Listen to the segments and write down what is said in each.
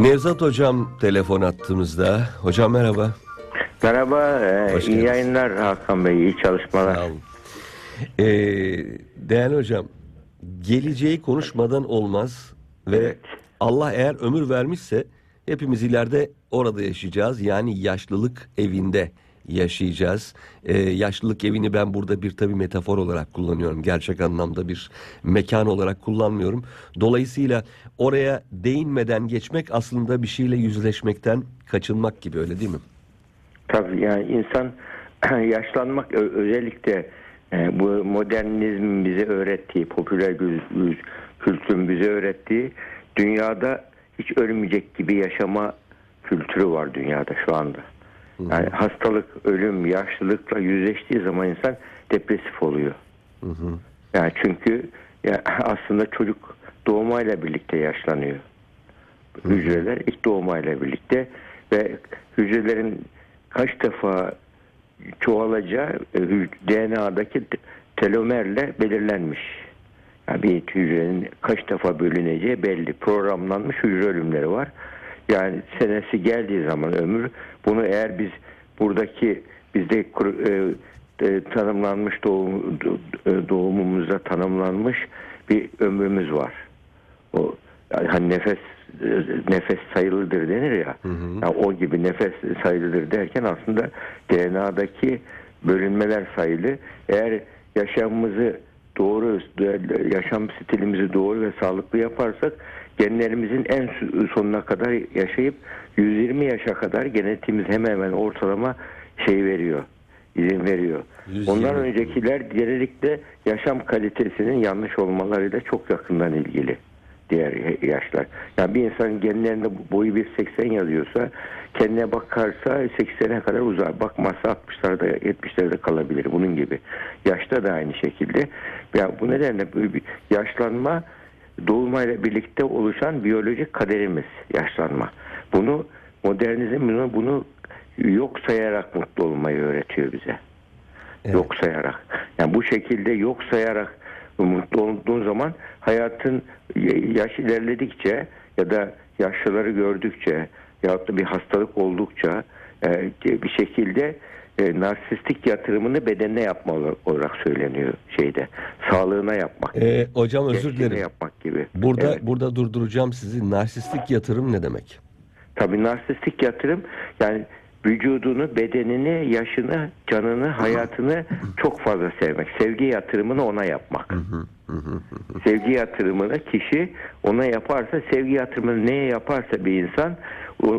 Nevzat Hocam telefon attığımızda. Hocam merhaba. Merhaba, e, Hoş iyi geldiniz. yayınlar Hakan Bey, iyi çalışmalar. Sağ olun. Ee, değerli hocam, geleceği konuşmadan olmaz ve Evet. Allah eğer ömür vermişse hepimiz ileride orada yaşayacağız. Yani yaşlılık evinde yaşayacağız. Ee, yaşlılık evini ben burada bir tabi metafor olarak kullanıyorum. Gerçek anlamda bir mekan olarak kullanmıyorum. Dolayısıyla oraya değinmeden geçmek aslında bir şeyle yüzleşmekten kaçınmak gibi öyle değil mi? Tabii yani insan yaşlanmak özellikle e, bu modernizmin bize öğrettiği, popüler kültürün bize öğrettiği dünyada hiç ölmeyecek gibi yaşama kültürü var dünyada şu anda. Yani hastalık, ölüm, yaşlılıkla yüzleştiği zaman insan depresif oluyor. Yani çünkü ya aslında çocuk doğmayla birlikte yaşlanıyor. Hücreler ilk doğmayla birlikte ve hücrelerin kaç defa çoğalacağı e, DNA'daki te- telomerle belirlenmiş. Yani bir hücrenin kaç defa bölüneceği belli. Programlanmış hücre ölümleri var. Yani senesi geldiği zaman ömür bunu eğer biz buradaki bizde e, e, tanımlanmış doğum, do- doğumumuzda tanımlanmış bir ömrümüz var. O hani nefes e, nefes sayılıdır denir ya. Yani o gibi nefes sayılıdır derken aslında DNA'daki bölünmeler sayılı. Eğer yaşamımızı doğru yaşam stilimizi doğru ve sağlıklı yaparsak genlerimizin en sonuna kadar yaşayıp 120 yaşa kadar genetiğimiz hemen hemen ortalama şey veriyor izin veriyor. 120. Ondan öncekiler genellikle yaşam kalitesinin yanlış olmalarıyla çok yakından ilgili diğer yaşlar. Yani bir insanın genlerinde boyu 1.80 yazıyorsa kendine bakarsa 80'e kadar uzar. Bakmazsa 60'larda 70'lerde kalabilir. Bunun gibi. Yaşta da aynı şekilde. Yani bu nedenle böyle bir yaşlanma doğumayla birlikte oluşan biyolojik kaderimiz yaşlanma. Bunu modernizm bunu, bunu yok sayarak mutlu olmayı öğretiyor bize. Evet. Yok sayarak. Yani bu şekilde yok sayarak mutlu olduğun zaman hayatın yaş ilerledikçe ya da yaşlıları gördükçe ya da bir hastalık oldukça e, bir şekilde e, narsistik yatırımını bedenine yapma olarak söyleniyor şeyde. Sağlığına yapmak. Ee, hocam özür dilerim. yapmak gibi. Burada Evet. burada durduracağım sizi. Narsistik yatırım ne demek? Tabii narsistik yatırım yani vücudunu, bedenini, yaşını, canını, hayatını çok fazla sevmek. Sevgi yatırımını ona yapmak. Sevgi yatırımını kişi ona yaparsa, sevgi yatırımını neye yaparsa bir insan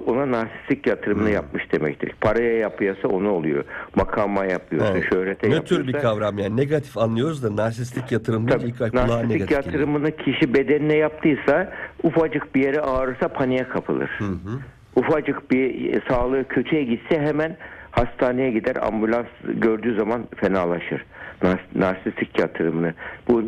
ona narsistik yatırımını yapmış demektir. Paraya yapıyorsa onu oluyor. Makama yapıyorsa, Evet. şöhrete Ne yapıyorsa. tür bir kavram yani negatif anlıyoruz da narsistik yatırım Tabii, ilk kulağa narsistik negatif geliyor. yatırımını kişi bedenine yaptıysa ufacık bir yere ağrırsa paniğe kapılır. Ufacık bir e, sağlığı kötüye gitse hemen hastaneye gider ambulans gördüğü zaman fenalaşır. Nar- narsistik yatırımını bu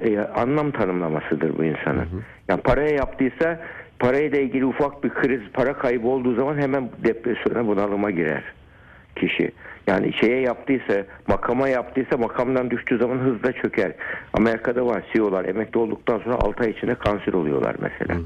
e, anlam tanımlamasıdır bu insanın. Yani paraya yaptıysa parayla ilgili ufak bir kriz para kaybı olduğu zaman hemen depresyona bunalıma girer kişi. Yani şeye yaptıysa, makama yaptıysa makamdan düştüğü zaman hızla çöker. Amerika'da var CEO'lar emekli olduktan sonra 6 ay içinde kanser oluyorlar mesela.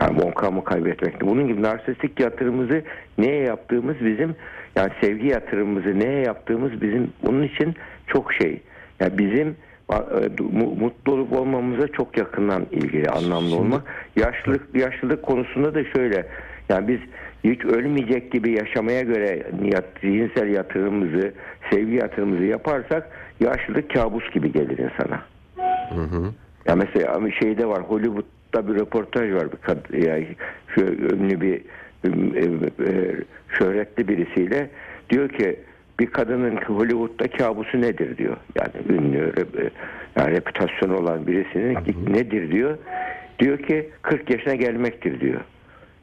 Yani makamı kaybetmekte. Bunun gibi narsistik yatırımımızı neye yaptığımız bizim yani sevgi yatırımımızı neye yaptığımız bizim bunun için çok şey. Yani bizim e, mu- mutlu olup olmamıza çok yakından ilgili anlamlı Şimdi- olmak. Yaşlılık yaşlılık konusunda da şöyle. Yani biz hiç ölmeyecek gibi yaşamaya göre zihinsel yatırımımızı, sevgi yatırımımızı yaparsak yaşlılık kabus gibi gelir insana. Ya mesela şeyde var Hollywood'da bir röportaj var bir kad yani şu ünlü bir e, e, şöhretli birisiyle diyor ki bir kadının Hollywood'da kabusu nedir diyor. Yani ünlü rep- yani reputasyonu olan birisinin nedir diyor. Diyor ki 40 yaşına gelmektir diyor.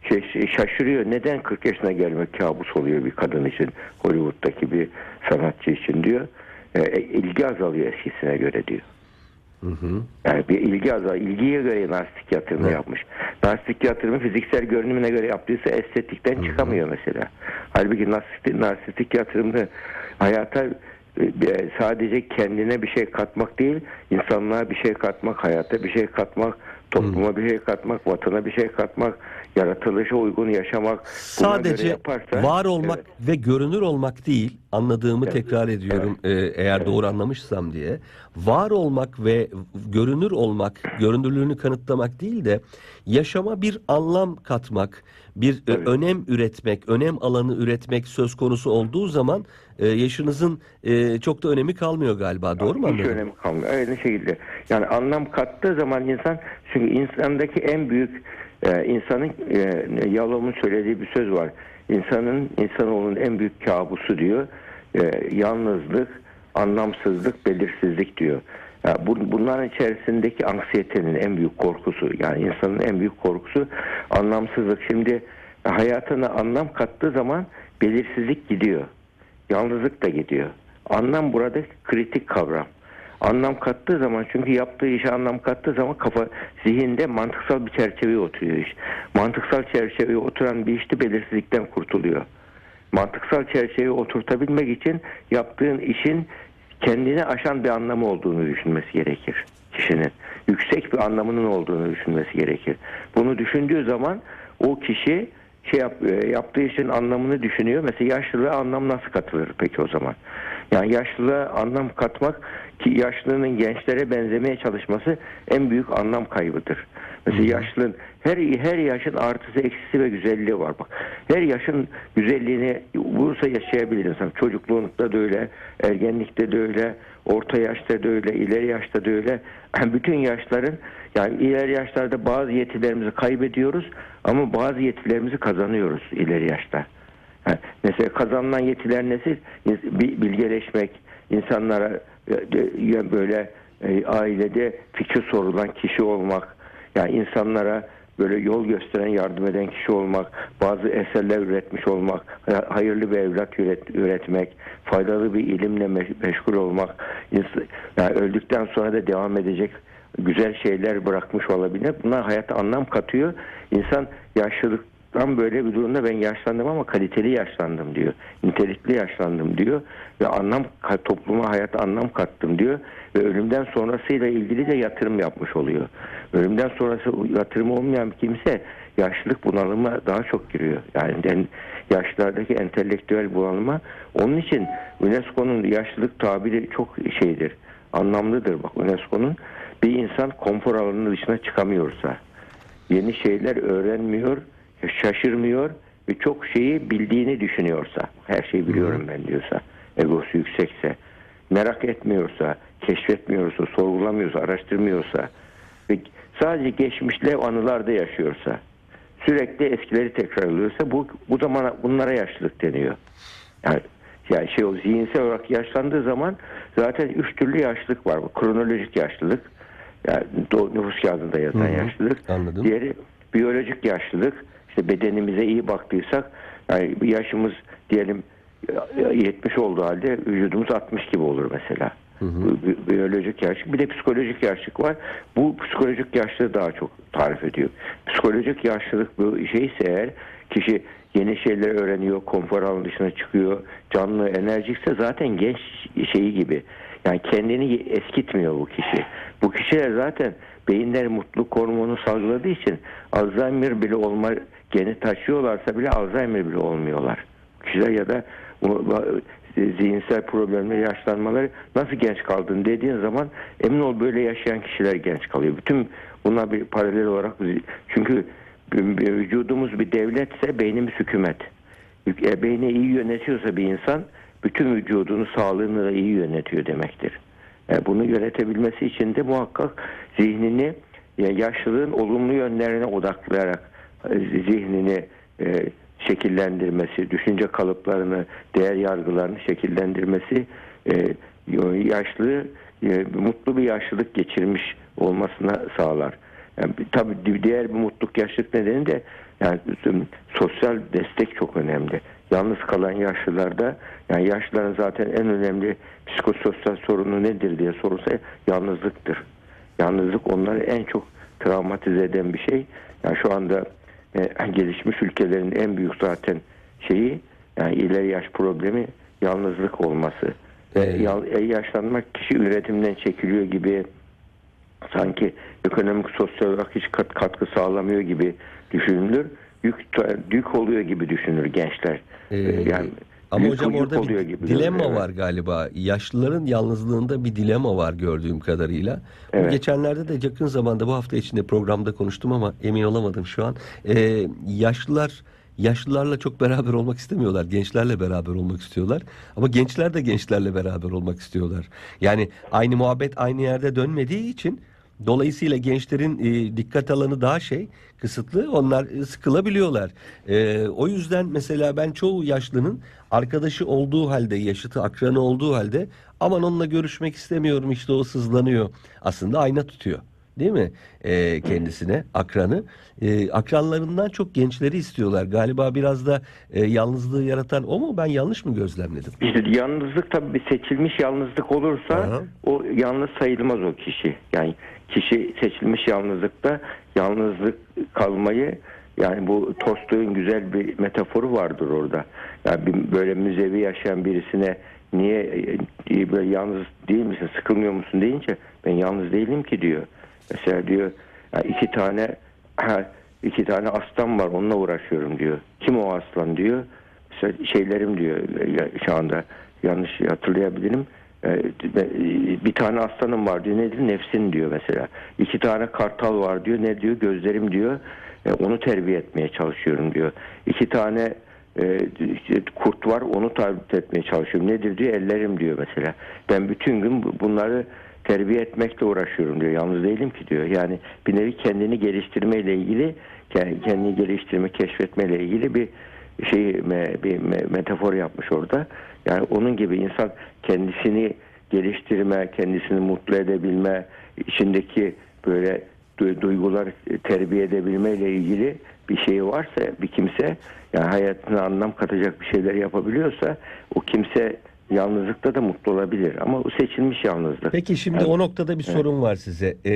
Şey, şey, şaşırıyor neden 40 yaşına gelmek kabus oluyor bir kadın için Hollywood'daki bir sanatçı için diyor. E, ilgi azalıyor eskisine göre diyor. Yani bir ilgi azalıyor. İlgiye göre narsistik yatırımı yapmış. Narsistik yatırımı fiziksel görünümüne göre yaptıysa estetikten çıkamıyor mesela. Halbuki narsistik, narsistik yatırımda hayata e, sadece kendine bir şey katmak değil, insanlığa bir şey katmak, hayata bir şey katmak, Topluma bir şey katmak, vatana bir şey katmak, yaratılışa uygun yaşamak. Sadece yaparsa- var olmak Evet. ve görünür olmak değil anladığımı Evet. tekrar ediyorum e, eğer doğru anlamışsam diye var olmak ve görünür olmak görünürlüğünü kanıtlamak değil de yaşama bir anlam katmak bir e, Tabii. önem üretmek önem alanı üretmek söz konusu olduğu zaman e, yaşınızın e, çok da önemi kalmıyor galiba doğru mu Hiç anladım? önemi kalmıyor. Aynı şekilde. Yani anlam kattığı zaman insan çünkü insandaki en büyük e, insanın e, Yalov'un söylediği bir söz var. İnsanın insanoğlunun en büyük kabusu diyor. E, yalnızlık, anlamsızlık, belirsizlik diyor. Ya bu, bunların içerisindeki anksiyetenin en büyük korkusu yani insanın en büyük korkusu anlamsızlık. Şimdi hayatına anlam kattığı zaman belirsizlik gidiyor. Yalnızlık da gidiyor. Anlam burada kritik kavram. Anlam kattığı zaman çünkü yaptığı işe anlam kattığı zaman kafa zihinde mantıksal bir çerçeveye oturuyor iş. Mantıksal çerçeveye oturan bir işte belirsizlikten kurtuluyor. Mantıksal çerçeveye oturtabilmek için yaptığın işin kendini aşan bir anlamı olduğunu düşünmesi gerekir kişinin. Yüksek bir anlamının olduğunu düşünmesi gerekir. Bunu düşündüğü zaman o kişi şey yap, e, yaptığı işin anlamını düşünüyor. Mesela yaşlılığa anlam nasıl katılır peki o zaman? Yani yaşlılığa anlam katmak ki yaşlının gençlere benzemeye çalışması en büyük anlam kaybıdır. Mesela yaşlının her her yaşın artısı eksisi ve güzelliği var bak. Her yaşın güzelliğini bulursa yaşayabilir insan. Çocukluğunda da öyle, ergenlikte de öyle, orta yaşta da öyle, ileri yaşta da öyle. Bütün yaşların yani ileri yaşlarda bazı yetilerimizi kaybediyoruz ama bazı yetilerimizi kazanıyoruz ileri yaşta. Mesela kazanılan yetiler nesil Bi- bilgeleşmek, insanlara e, böyle e, ailede fikir sorulan kişi olmak, yani insanlara böyle yol gösteren, yardım eden kişi olmak, bazı eserler üretmiş olmak, ha- hayırlı bir evlat üret, üretmek, faydalı bir ilimle meş- meşgul olmak, yani öldükten sonra da devam edecek güzel şeyler bırakmış olabilir. Bunlar hayata anlam katıyor. İnsan yaşlılıktan böyle bir durumda ben yaşlandım ama kaliteli yaşlandım diyor. Nitelikli yaşlandım diyor ve anlam topluma hayata anlam kattım diyor ve ölümden sonrasıyla ilgili de yatırım yapmış oluyor. Ölümden sonrası yatırım olmayan kimse yaşlılık bunalıma daha çok giriyor. Yani en, yaşlardaki entelektüel bunalıma onun için UNESCO'nun yaşlılık tabiri çok şeydir. Anlamlıdır bak UNESCO'nun bir insan konfor alanının dışına çıkamıyorsa, yeni şeyler öğrenmiyor, şaşırmıyor ve çok şeyi bildiğini düşünüyorsa, her şeyi biliyorum ben diyorsa, egosu yüksekse, merak etmiyorsa, keşfetmiyorsa, sorgulamıyorsa, araştırmıyorsa ve sadece geçmişle anılarda yaşıyorsa, sürekli eskileri tekrarlıyorsa bu bu zamana bunlara yaşlılık deniyor. Yani yani şey o zihinsel olarak yaşlandığı zaman zaten üç türlü yaşlılık var. Bu kronolojik yaşlılık, yani nüfus kağıdında yazan Hı hı, yaşlılık. anladım. Diğeri biyolojik yaşlılık. İşte bedenimize iyi baktıysak yani yaşımız diyelim 70 olduğu halde vücudumuz 60 gibi olur mesela. Bu bi- Biyolojik yaşlık. Bir de psikolojik yaşlık var. Bu psikolojik yaşlığı daha çok tarif ediyor. Psikolojik yaşlılık bu şeyse eğer kişi yeni şeyler öğreniyor, konfor alanı dışına çıkıyor, canlı, enerjikse zaten genç şeyi gibi. Yani kendini eskitmiyor bu kişi. Bu kişiler zaten beyinler mutluluk hormonu salgıladığı için Alzheimer bile olma geni taşıyorlarsa bile Alzheimer bile olmuyorlar. Kişiler ya da bu- zihinsel problemler, yaşlanmaları nasıl genç kaldın dediğin zaman emin ol böyle yaşayan kişiler genç kalıyor. Bütün buna bir paralel olarak çünkü vücudumuz bir devletse beynimiz hükümet. E, Beyni iyi yönetiyorsa bir insan bütün vücudunu, sağlığını da iyi yönetiyor demektir. Yani bunu yönetebilmesi için de muhakkak zihnini yaşlılığın olumlu yönlerine odaklayarak e, zihnini e, şekillendirmesi, düşünce kalıplarını, değer yargılarını şekillendirmesi e, yaşlı e, mutlu bir yaşlılık geçirmiş olmasına sağlar. Yani, tabii diğer bir mutluluk yaşlılık nedeni de yani sosyal destek çok önemli. Yalnız kalan yaşlılarda yani yaşlıların zaten en önemli psikososyal sorunu nedir diye sorulsa yalnızlıktır. Yalnızlık onları en çok travmatize eden bir şey. Yani şu anda e, gelişmiş ülkelerin en büyük zaten şeyi yani ileri yaş problemi yalnızlık olması. Evet. E, yal- e, yaşlanmak kişi üretimden çekiliyor gibi sanki ekonomik sosyal olarak hiç kat, katkı sağlamıyor gibi düşünülür. Yük, yük oluyor gibi düşünür gençler. Ee, yani Ama hocam orada bir gibi dilema var galiba. Yaşlıların yalnızlığında bir dilema var gördüğüm kadarıyla. Bu Evet. geçenlerde de yakın zamanda bu hafta içinde programda konuştum ama emin olamadım şu an. Ee, yaşlılar yaşlılarla çok beraber olmak istemiyorlar. Gençlerle beraber olmak istiyorlar. Ama gençler de gençlerle beraber olmak istiyorlar. Yani aynı muhabbet aynı yerde dönmediği için Dolayısıyla gençlerin e, dikkat alanı daha şey kısıtlı. Onlar e, sıkılabiliyorlar. E, o yüzden mesela ben çoğu yaşlının arkadaşı olduğu halde, yaşıtı akranı olduğu halde aman onunla görüşmek istemiyorum işte o sızlanıyor. Aslında ayna tutuyor. Değil mi? E, kendisine akranı. E, akranlarından çok gençleri istiyorlar. Galiba biraz da e, yalnızlığı yaratan o mu? Ben yanlış mı gözlemledim? İşte yalnızlık tabii seçilmiş yalnızlık olursa Aha. o yalnız sayılmaz o kişi. Yani kişi seçilmiş yalnızlıkta yalnızlık kalmayı yani bu Tolstoy'un güzel bir metaforu vardır orada. Yani bir, böyle müzevi yaşayan birisine niye e, böyle yalnız değil misin, sıkılmıyor musun deyince ben yalnız değilim ki diyor. Mesela diyor "Ya iki tane iki tane aslan var onunla uğraşıyorum diyor. Kim o aslan diyor. Mesela şeylerim diyor ya- şu anda yanlış hatırlayabilirim. Ee, Bir tane aslanım var diyor. Nedir? Nefsin diyor mesela. İki tane kartal var diyor. Ne diyor? Gözlerim diyor. "E, Onu terbiye etmeye çalışıyorum diyor. İki tane e, kurt var onu terbiye etmeye çalışıyorum. Nedir diyor? Ellerim diyor mesela. Ben bütün gün bu- bunları terbiye etmekle uğraşıyorum diyor. Yalnız değilim ki diyor. Yani bir nevi kendini geliştirmeyle ilgili ke- kendini geliştirme, keşfetmeyle ilgili bir şey me- bir me- metafor yapmış orada. Yani onun gibi insan kendisini geliştirme, kendisini mutlu edebilme, içindeki böyle du- duygular terbiye edebilme ile ilgili bir şey varsa bir kimse yani hayatına anlam katacak bir şeyler yapabiliyorsa o kimse yalnızlıkta da mutlu olabilir ama o seçilmiş yalnızlık. Peki şimdi Evet. o noktada bir sorun var size. Ee,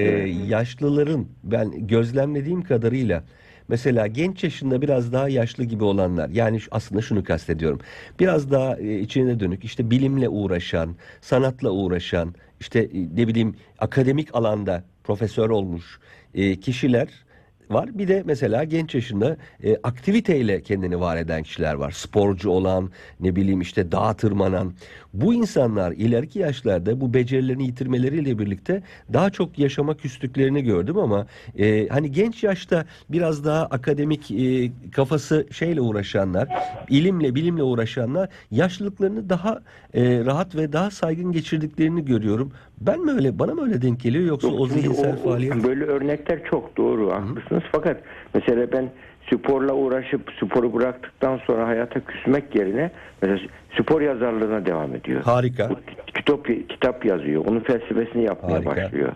yaşlıların ben gözlemlediğim kadarıyla mesela genç yaşında biraz daha yaşlı gibi olanlar yani aslında şunu kastediyorum. Biraz daha e, içine dönük işte bilimle uğraşan, sanatla uğraşan, işte e, ne bileyim akademik alanda profesör olmuş e, kişiler var. Bir de mesela genç yaşında e, aktiviteyle kendini var eden kişiler var. Sporcu olan, ne bileyim işte dağa tırmanan. Bu insanlar ileriki yaşlarda bu becerilerini yitirmeleriyle birlikte daha çok yaşama küstüklerini gördüm ama e, hani genç yaşta biraz daha akademik e, kafası şeyle uğraşanlar, ilimle, bilimle uğraşanlar yaşlılıklarını daha e, rahat ve daha saygın geçirdiklerini görüyorum. Ben mi öyle, bana mı öyle denk geliyor yoksa Yok, o zihinsel o- faaliyet? Böyle örnekler çok doğru haklısınız fakat mesela ben sporla uğraşıp sporu bıraktıktan sonra hayata küsmek yerine mesela spor yazarlığına devam ediyor. Harika. Bu kitap kitap yazıyor. Onun felsefesini yapmaya Harika. başlıyor.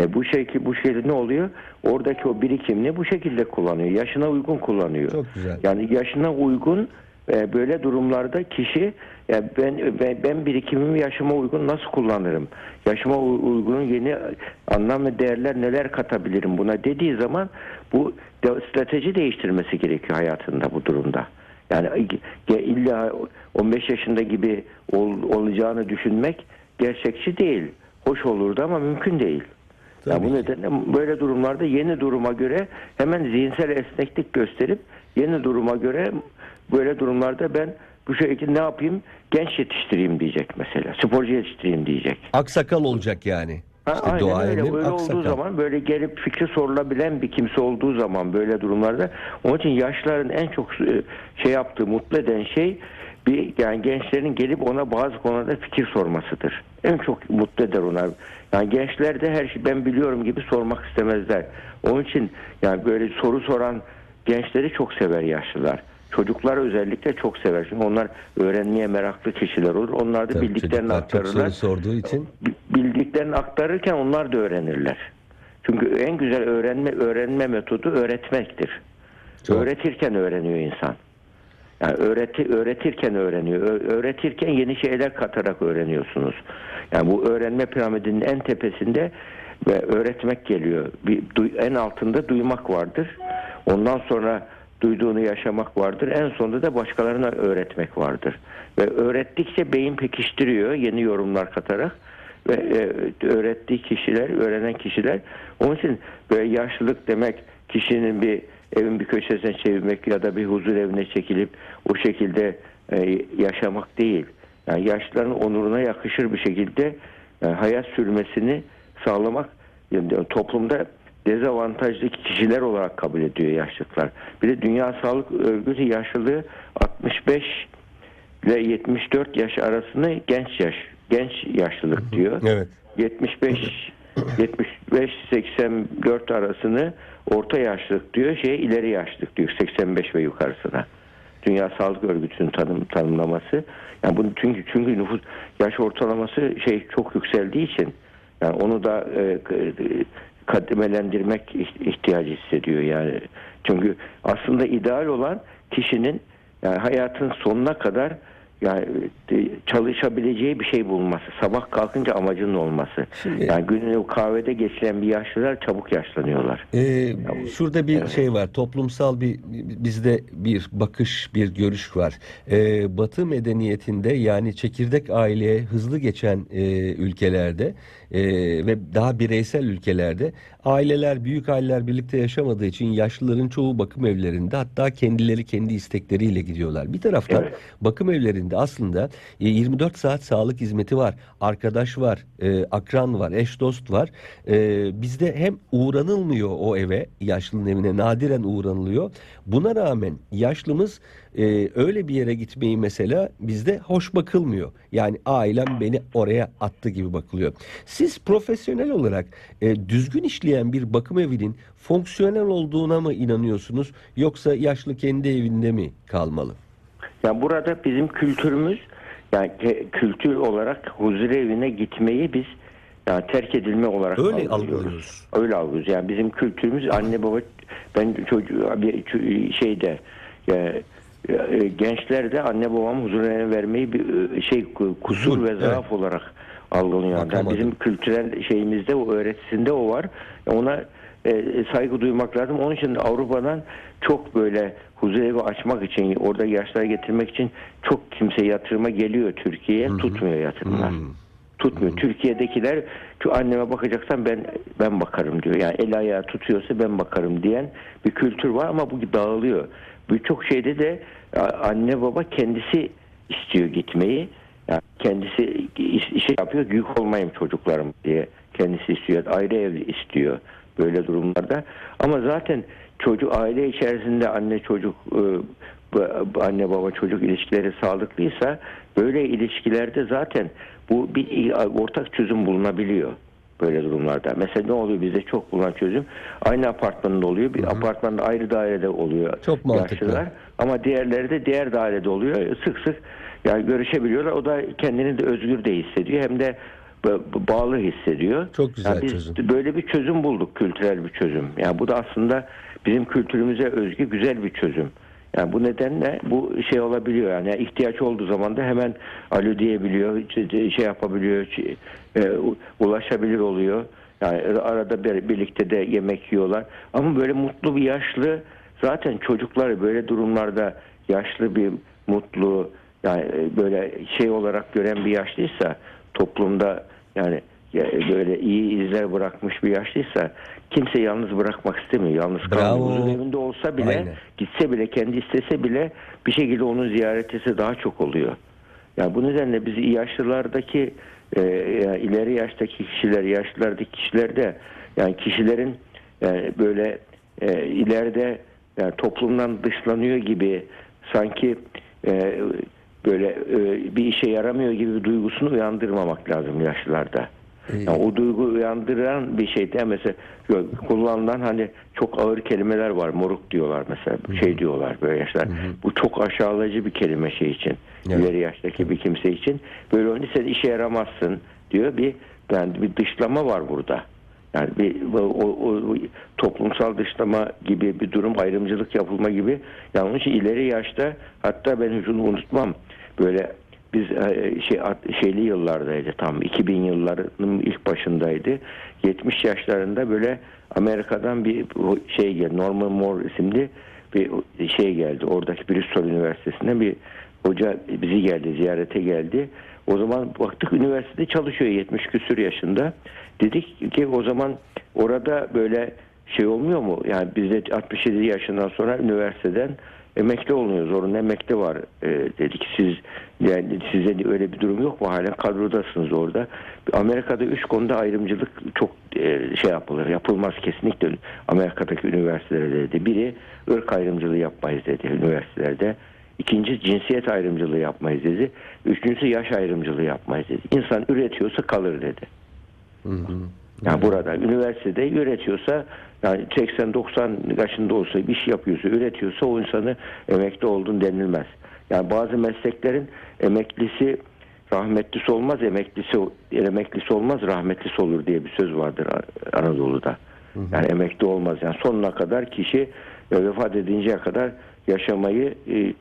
E bu şey ki bu şeyde ne oluyor? Oradaki o birikimini bu şekilde kullanıyor. Yaşına uygun kullanıyor. Çok güzel. Yani yaşına uygun e, böyle durumlarda kişi ya ben, ben ben birikimimi yaşıma uygun nasıl kullanırım? Yaşıma uygun yeni anlam ve değerler neler katabilirim buna dediği zaman bu de- strateji değiştirmesi gerekiyor hayatında bu durumda. Yani illa 15 yaşında gibi ol- olacağını düşünmek gerçekçi değil. Hoş olurdu ama mümkün değil. Ya Tabii bu ki. nedenle böyle durumlarda yeni duruma göre hemen zihinsel esneklik gösterip yeni duruma göre böyle durumlarda ben bu şekilde ne yapayım? Genç yetiştireyim diyecek mesela. Sporcu yetiştireyim diyecek. Aksakal olacak yani. Ha, İşte aynen öyle. duayenin Böyle aksakal. olduğu zaman böyle gelip fikri sorulabilen bir kimse olduğu zaman böyle durumlarda onun için yaşlıların en çok e, şey yaptığı mutlu eden şey bir yani gençlerin gelip ona bazı konularda fikir sormasıdır. En çok mutlu eder ona. Yani gençler de her şey ben biliyorum gibi sormak istemezler. Onun için yani böyle soru soran gençleri çok sever yaşlılar. Çocuklar özellikle çok sever. Çünkü onlar öğrenmeye meraklı kişiler olur. Onlar da Tabii bildiklerini aktarırlar soru sorduğu için bildiklerini aktarırken onlar da öğrenirler. Çünkü en güzel öğrenme öğrenme metodu öğretmektir. Çok. Öğretirken öğreniyor insan. Yani öğreti, öğretirken öğreniyor. Öğretirken yeni şeyler katarak öğreniyorsunuz. Yani bu öğrenme piramidinin en tepesinde ve öğretmek geliyor. Bir, en altında duymak vardır. Ondan sonra duyduğunu yaşamak vardır. En sonunda da başkalarına öğretmek vardır. Ve öğrettikçe beyin pekiştiriyor yeni yorumlar katarak ve e, öğrettiği kişiler, öğrenen kişiler. Onun için böyle yaşlılık demek kişinin bir evin bir köşesine çevirmek ya da bir huzur evine çekilip o şekilde e, yaşamak değil. Yani yaşlıların onuruna yakışır bir şekilde e, hayat sürmesini sağlamak yani toplumda dezavantajlı kişiler olarak kabul ediyor yaşlılar. Bir de Dünya Sağlık Örgütü yaşlılığı 65 ile 74 yaş arasını genç yaş genç yaşlılık diyor. Evet. 75 75 84 arasını orta yaşlılık diyor. Şey ileri yaşlılık diyor 85 ve yukarısına. Dünya Sağlık Örgütü'nün tanım, tanımlaması. Yani bunu çünkü çünkü nüfus yaş ortalaması şey çok yükseldiği için yani onu da e, kademelendirmek ihtiyacı hissediyor yani. Çünkü aslında ideal olan kişinin yani hayatın sonuna kadar yani e, çalışabileceği bir şey bulması. Sabah kalkınca amacının olması. Şimdi- yani gününü kahvede geçiren bir yaşlılar çabuk yaşlanıyorlar. Ee, şurada bir şey var. Toplumsal bir bizde bir bakış, bir görüş var. Ee, Batı medeniyetinde yani çekirdek aileye hızlı geçen e, ülkelerde e, ve daha bireysel ülkelerde aileler, büyük aileler birlikte yaşamadığı için yaşlıların çoğu bakım evlerinde hatta kendileri kendi istekleriyle gidiyorlar. Bir taraftan Evet. bakım evlerinde aslında e, 24 saat sağlık hizmeti var, arkadaş var, e, akran var, eş dost var. E, bizde hem uğranılmıyor o eve, yaşlının evine nadiren uğranılıyor. Buna rağmen yaşlımız e, öyle bir yere gitmeyi mesela bizde hoş bakılmıyor. Yani ailem beni oraya attı gibi bakılıyor. Siz profesyonel olarak e, düzgün işleyen bir bakım evinin fonksiyonel olduğuna mı inanıyorsunuz yoksa yaşlı kendi evinde mi kalmalı? Yani burada bizim kültürümüz yani kültür olarak huzur evine gitmeyi biz yani terk edilme olarak Öyle algılıyoruz. Öyle algılıyoruz. Yani bizim kültürümüz anne baba ben çocuğu bir şeyde yani, e, gençlerde anne babam huzur evine vermeyi bir e, şey kusur ve zaaf olarak algılanıyor. Yani bizim kültürel şeyimizde o öğretisinde o var. Ona e, saygı duymak lazım. Onun için Avrupa'dan çok böyle huzurevi açmak için, orada yaşlara getirmek için çok kimse yatırıma geliyor Türkiye'ye. Tutmuyor yatırımlar. Tutmuyor. Türkiye'dekiler şu anneme bakacaksan ben ben bakarım diyor. Yani el ayağı tutuyorsa ben bakarım diyen bir kültür var ama bu dağılıyor. Birçok şeyde de anne baba kendisi istiyor gitmeyi. Yani kendisi iş, işi yapıyor, yük olmayayım çocuklarım diye kendisi istiyor. Ayrı ev istiyor böyle durumlarda. Ama zaten çocuk aile içerisinde anne çocuk bu anne baba çocuk ilişkileri sağlıklıysa böyle ilişkilerde zaten bu bir ortak çözüm bulunabiliyor böyle durumlarda. Mesela ne oluyor bizde çok bulunan çözüm aynı apartmanda oluyor. Bir apartmanda ayrı dairede oluyor. Çok mantıklı. yaşlılar. Ama diğerleri de diğer dairede oluyor. Sık sık yani görüşebiliyorlar. O da kendini de özgür de hissediyor. Hem de ba- bağlı hissediyor. Çok güzel Yani biz çözüm. böyle bir çözüm bulduk. Kültürel bir çözüm. Yani bu da aslında bizim kültürümüze özgü güzel bir çözüm. Yani bu nedenle bu şey olabiliyor yani ihtiyaç olduğu zaman da hemen alo diyebiliyor, şey- yapabiliyor, e, ulaşabilir oluyor. Yani arada bir, birlikte de yemek yiyorlar. Ama böyle mutlu bir yaşlı zaten çocukları böyle durumlarda yaşlı bir mutlu yani e, böyle şey olarak gören bir yaşlıysa toplumda yani ya böyle iyi izler bırakmış bir yaşlıysa kimse yalnız bırakmak istemiyor. Yalnız kalmıyor. Evinde olsa bile Aynen. gitse bile kendi istese bile bir şekilde onun ziyaretisi daha çok oluyor. Yani bu nedenle biz yaşlılardaki e, yani ileri yaştaki kişiler, yaşlılardaki kişilerde yani kişilerin yani böyle e, ileride yani toplumdan dışlanıyor gibi sanki e, böyle e, bir işe yaramıyor gibi bir duygusunu uyandırmamak lazım yaşlılarda. Yani o duygu uyandıran bir şey değil. Mesela kullanılan hani çok ağır kelimeler var. Moruk diyorlar mesela. Şey diyorlar böyle yaşlar. Bu çok aşağılayıcı bir kelime şey için. Evet. İleri yaştaki bir kimse için. Böyle olunca sen işe yaramazsın diyor. Bir yani bir dışlama var burada. Yani bir o, o- o toplumsal dışlama gibi bir durum, ayrımcılık yapılma gibi. Yani onun için ileri yaşta hatta ben şunu unutmam. Böyle biz e, şey şeyli yıllardaydı tam 2000 yıllarının ilk başındaydı. 70 yaşlarında böyle Amerika'dan bir şey geldi. Norman Moore isimli bir şey geldi. Oradaki Bristol Üniversitesi'ne bir hoca bizi geldi, ziyarete geldi. O zaman baktık üniversitede çalışıyor 70 küsür yaşında. Dedik ki o zaman orada böyle şey olmuyor mu? Yani bizde 67 yaşından sonra üniversiteden emekli olunuyor. Zorunlu emekli var e, dedik. Siz yani size öyle bir durum yok mu? Halen kadrodasınız orada. Amerika'da üç konuda ayrımcılık çok e, şey yapılır. Yapılmaz kesinlikle Amerika'daki üniversitelerde dedi. Biri ırk ayrımcılığı yapmayız dedi üniversitelerde. İkinci cinsiyet ayrımcılığı yapmayız dedi. Üçüncüsü yaş ayrımcılığı yapmayız dedi. İnsan üretiyorsa kalır dedi. Yani burada üniversitede üretiyorsa yani 80-90 yaşında olsa bir şey yapıyorsa üretiyorsa o insanı emekli oldun denilmez. Yani bazı mesleklerin emeklisi rahmetlisi olmaz emeklisi emeklisi olmaz rahmetlisi olur diye bir söz vardır Anadolu'da. Yani emekli olmaz yani sonuna kadar kişi vefat edinceye kadar yaşamayı e,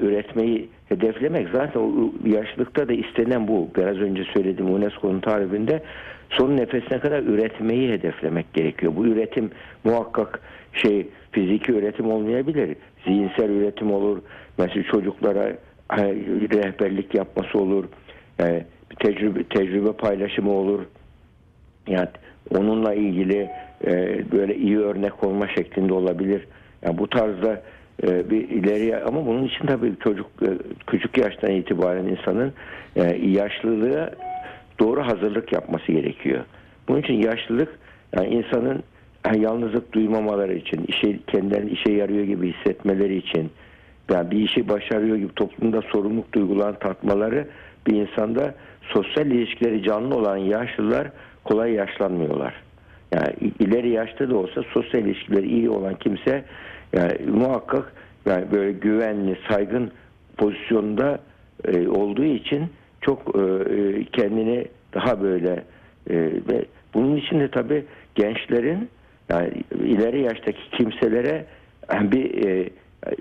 üretmeyi hedeflemek zaten o yaşlılıkta da istenen bu. Biraz önce söylediğim UNESCO'nun tarifinde son nefesine kadar üretmeyi hedeflemek gerekiyor. Bu üretim muhakkak şey fiziki üretim olmayabilir. Zihinsel üretim olur. Mesela çocuklara rehberlik yapması olur. Yani tecrübe tecrübe paylaşımı olur. Yani onunla ilgili e, böyle iyi örnek olma şeklinde olabilir. Yani bu tarzda e, bir ileriye ama bunun için tabii çocuk e, küçük yaştan itibaren insanın e, yaşlılığa doğru hazırlık yapması gerekiyor. Bunun için yaşlılık yani insanın yani yalnızlık duymamaları için, işe, kendilerini işe yarıyor gibi hissetmeleri için, yani bir işi başarıyor gibi toplumda sorumluluk duygularını tatmaları bir insanda sosyal ilişkileri canlı olan yaşlılar kolay yaşlanmıyorlar. Yani ileri yaşta da olsa sosyal ilişkileri iyi olan kimse yani muhakkak yani böyle güvenli, saygın pozisyonda e, olduğu için çok e, kendini daha böyle e, ve bunun için de tabii gençlerin yani ileri yaştaki kimselere bir e,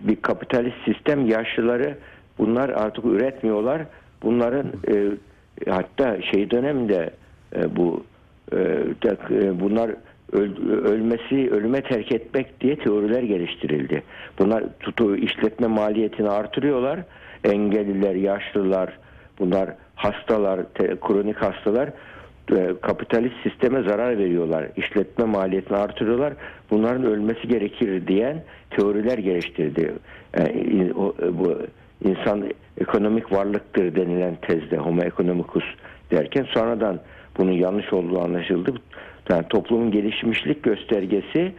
bir kapitalist sistem yaşlıları bunlar artık üretmiyorlar. Bunların e, hatta şey döneminde e, bu e, e bunlar ölmesi, ölüme terk etmek diye teoriler geliştirildi. Bunlar tutu işletme maliyetini artırıyorlar. Engelliler, yaşlılar, bunlar hastalar, te, kronik hastalar e, kapitalist sisteme zarar veriyorlar. İşletme maliyetini artırıyorlar. Bunların ölmesi gerekir diyen teoriler geliştirdi. Yani, o, bu insan ekonomik varlıktır denilen tezde homo economicus derken sonradan bunun yanlış olduğu anlaşıldı. Yani toplumun gelişmişlik göstergesi e,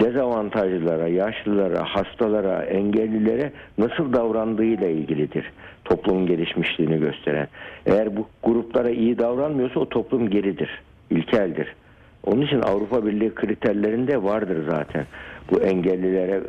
dezavantajlılara, yaşlılara, hastalara, engellilere nasıl davrandığıyla ilgilidir. Toplumun gelişmişliğini gösteren. Eğer bu gruplara iyi davranmıyorsa o toplum geridir, ilkeldir. Onun için Avrupa Birliği kriterlerinde vardır zaten. Bu engellilere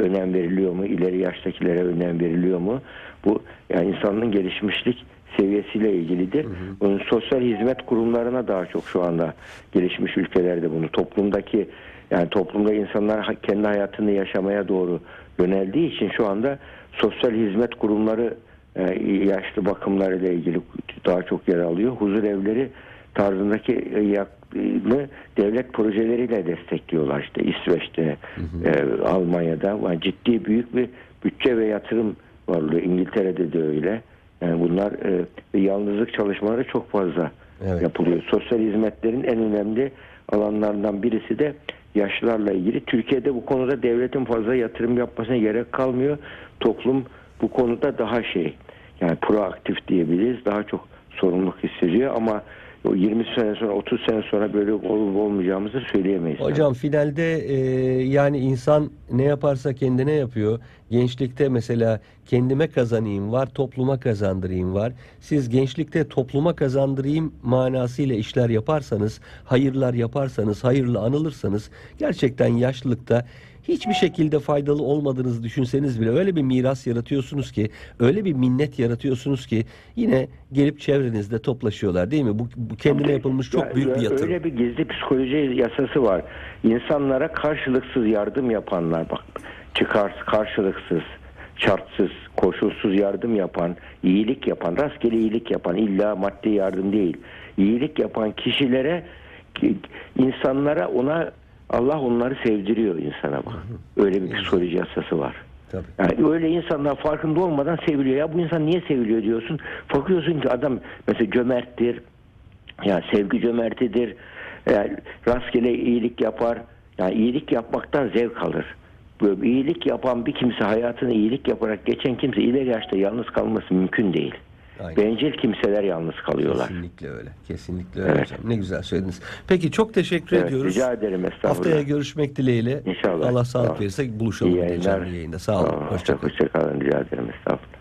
önem veriliyor mu, ileri yaştakilere önem veriliyor mu? Bu yani insanın gelişmişlik seviyesiyle ilgilidir. Hı hı. Bunun sosyal hizmet kurumlarına daha çok şu anda gelişmiş ülkelerde bunu toplumdaki yani toplumda insanlar kendi hayatını yaşamaya doğru yöneldiği için şu anda sosyal hizmet kurumları e, yaşlı bakımları ile ilgili daha çok yer alıyor. Huzur evleri tarzındaki e, devlet projeleriyle destekliyorlar işte İsveç'te, hı hı. E, Almanya'da yani ciddi büyük bir bütçe ve yatırım varlığı. İngiltere'de de öyle. Yani bunlar e, yalnızlık çalışmaları çok fazla evet. yapılıyor. Sosyal hizmetlerin en önemli alanlarından birisi de yaşlılarla ilgili. Türkiye'de bu konuda devletin fazla yatırım yapmasına gerek kalmıyor. Toplum bu konuda daha şey yani proaktif diyebiliriz. Daha çok sorumluluk hissediyor ama o 20 sene sonra 30 sene sonra böyle olup olmayacağımızı söyleyemeyiz. Hocam finalde e, yani insan ne yaparsa kendine yapıyor. Gençlikte mesela kendime kazanayım var, topluma kazandırayım var. Siz gençlikte topluma kazandırayım manasıyla işler yaparsanız, hayırlar yaparsanız, hayırlı anılırsanız gerçekten yaşlılıkta hiçbir şekilde faydalı olmadığınızı düşünseniz bile öyle bir miras yaratıyorsunuz ki, öyle bir minnet yaratıyorsunuz ki yine gelip çevrenizde toplaşıyorlar değil mi? Bu, bu kendine yapılmış çok büyük bir yatırım. Öyle bir gizli psikoloji yasası var. İnsanlara karşılıksız yardım yapanlar bak çıkar karşılıksız, şartsız, koşulsuz yardım yapan, iyilik yapan, rastgele iyilik yapan, illa maddi yardım değil. iyilik yapan kişilere insanlara ona Allah onları sevdiriyor insana bak. Öyle bir psikoloji yasası var. Tabii. Yani öyle insanlar farkında olmadan seviliyor. Ya bu insan niye seviliyor diyorsun. Bakıyorsun ki adam mesela cömerttir. Ya sevgi cömertidir. Yani rastgele iyilik yapar. Yani iyilik yapmaktan zevk alır. Böyle iyilik yapan bir kimse hayatını iyilik yaparak geçen kimse ileri yaşta yalnız kalması mümkün değil. Aynen. Bencil kimseler yalnız kalıyorlar. Kesinlikle öyle. Kesinlikle öyle Evet. hocam. Ne güzel söylediniz. Peki çok teşekkür Evet, ediyoruz. rica ederim, estağfurullah. Haftaya görüşmek dileğiyle. İnşallah. Allah Sağ sağlık olun. verirse buluşalım İyi yayınlar. yayında. Sağ olun. Hoşçakalın. Hoşçakalın rica ederim. Estağfurullah.